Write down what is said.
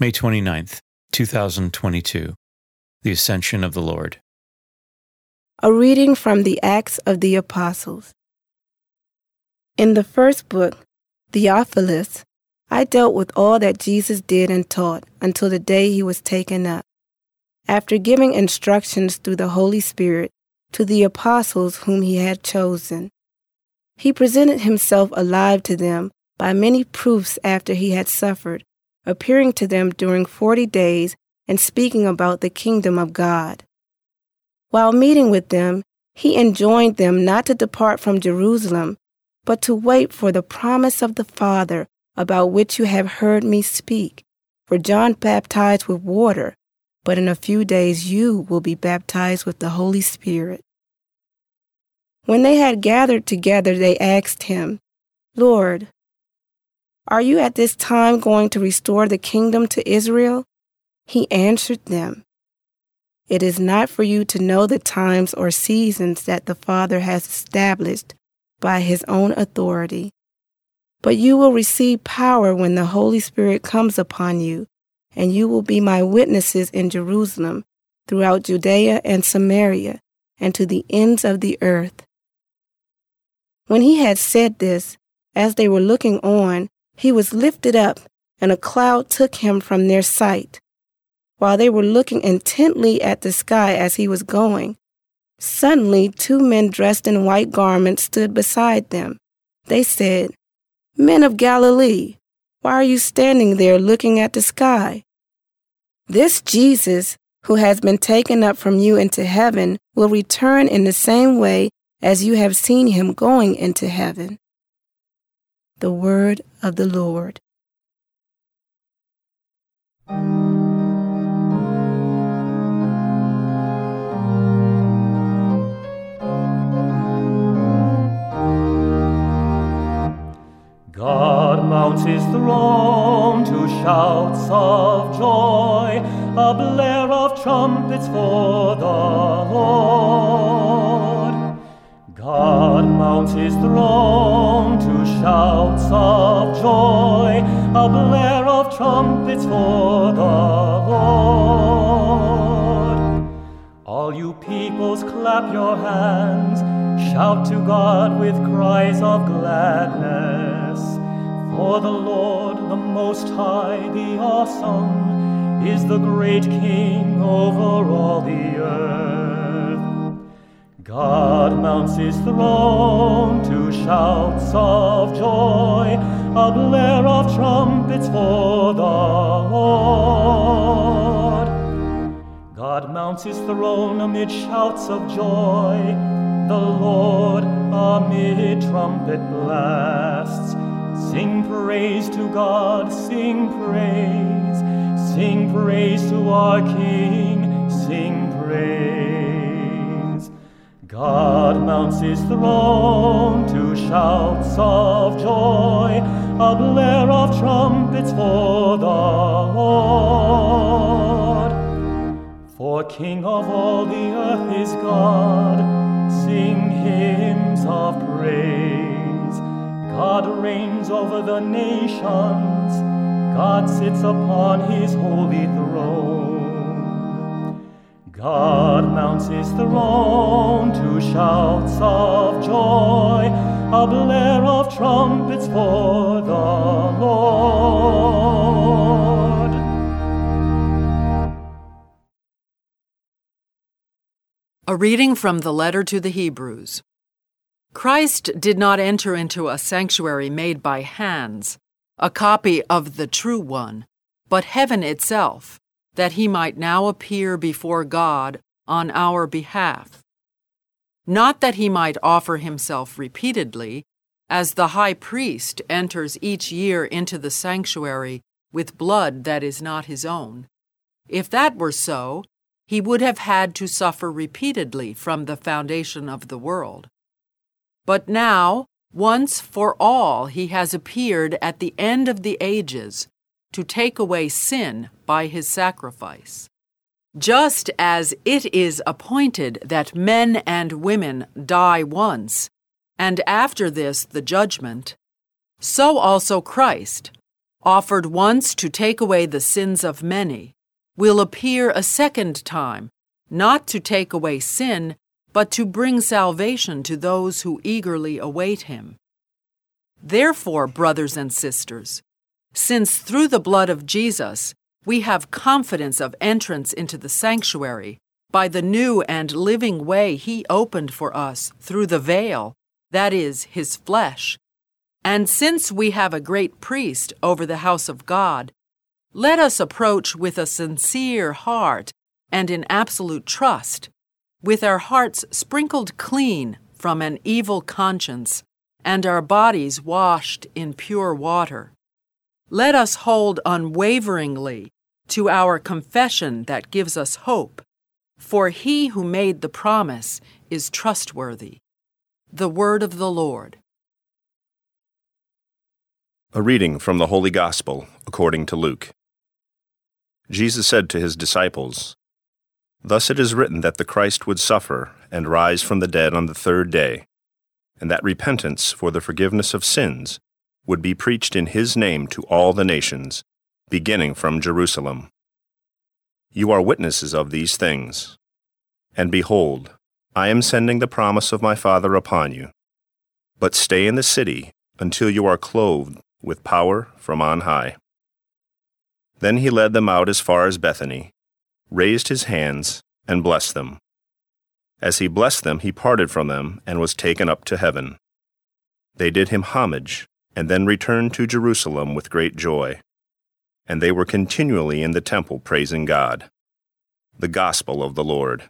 May 29th, 2022. The Ascension of the Lord. A reading from the Acts of the Apostles. In the first book, Theophilus, I dealt with all that Jesus did and taught until the day he was taken up. After giving instructions through the Holy Spirit to the apostles whom he had chosen, he presented himself alive to them by many proofs after he had suffered appearing to them during forty days and speaking about the kingdom of God. While meeting with them, he enjoined them not to depart from Jerusalem, but to wait for the promise of the Father about which you have heard me speak. For John baptized with water, but in a few days you will be baptized with the Holy Spirit. When they had gathered together, they asked him, Lord, are you at this time going to restore the kingdom to Israel? He answered them, It is not for you to know the times or seasons that the Father has established by his own authority. But you will receive power when the Holy Spirit comes upon you, and you will be my witnesses in Jerusalem, throughout Judea and Samaria, and to the ends of the earth. When he had said this, as they were looking on, he was lifted up, and a cloud took him from their sight. While they were looking intently at the sky as he was going, suddenly two men dressed in white garments stood beside them. They said, Men of Galilee, why are you standing there looking at the sky? This Jesus, who has been taken up from you into heaven, will return in the same way as you have seen him going into heaven the word of the Lord. God mounts his throne to shouts of joy, a blare of trumpets for the Lord. God mounts his throne shouts of joy, a blare of trumpets for the Lord. All you peoples, clap your hands, shout to God with cries of gladness. For the Lord, the Most High, the Awesome, is the great King over God mounts his throne to shouts of joy, a blare of trumpets for the Lord. God mounts his throne amid shouts of joy, the Lord amid trumpet blasts. Sing praise to God, sing praise, sing praise to our King, sing praise. God mounts his throne to shouts of joy, a blare of trumpets for the Lord. For King of all the earth is God, sing hymns of praise. God reigns over the nations, God sits upon his holy throne. God mounts his throne to shouts of joy, a blare of trumpets for the Lord. A reading from the letter to the Hebrews. Christ did not enter into a sanctuary made by hands, a copy of the true one, but heaven itself, that he might now appear before God on our behalf. Not that he might offer himself repeatedly, as the high priest enters each year into the sanctuary with blood that is not his own. If that were so, he would have had to suffer repeatedly from the foundation of the world. But now, once for all, he has appeared at the end of the ages to take away sin by his sacrifice. Just as it is appointed that men and women die once, and after this the judgment, so also Christ, offered once to take away the sins of many, will appear a second time, not to take away sin, but to bring salvation to those who eagerly await him. Therefore, brothers and sisters, since through the blood of Jesus we have confidence of entrance into the sanctuary by the new and living way he opened for us through the veil, that is, his flesh, and since we have a great priest over the house of God, let us approach with a sincere heart and in absolute trust, with our hearts sprinkled clean from an evil conscience and our bodies washed in pure water. Let us hold unwaveringly to our confession that gives us hope, for he who made the promise is trustworthy. The word of the Lord. A reading from the Holy Gospel according to Luke. Jesus said to his disciples, Thus it is written that the Christ would suffer and rise from the dead on the third day, and that repentance for the forgiveness of sins would be preached in his name to all the nations, beginning from Jerusalem. You are witnesses of these things. And behold, I am sending the promise of my Father upon you. But stay in the city until you are clothed with power from on high. Then he led them out as far as Bethany, raised his hands, and blessed them. As he blessed them, he parted from them and was taken up to heaven. They did him homage, and then returned to Jerusalem with great joy. And they were continually in the temple praising God. The Gospel of the Lord.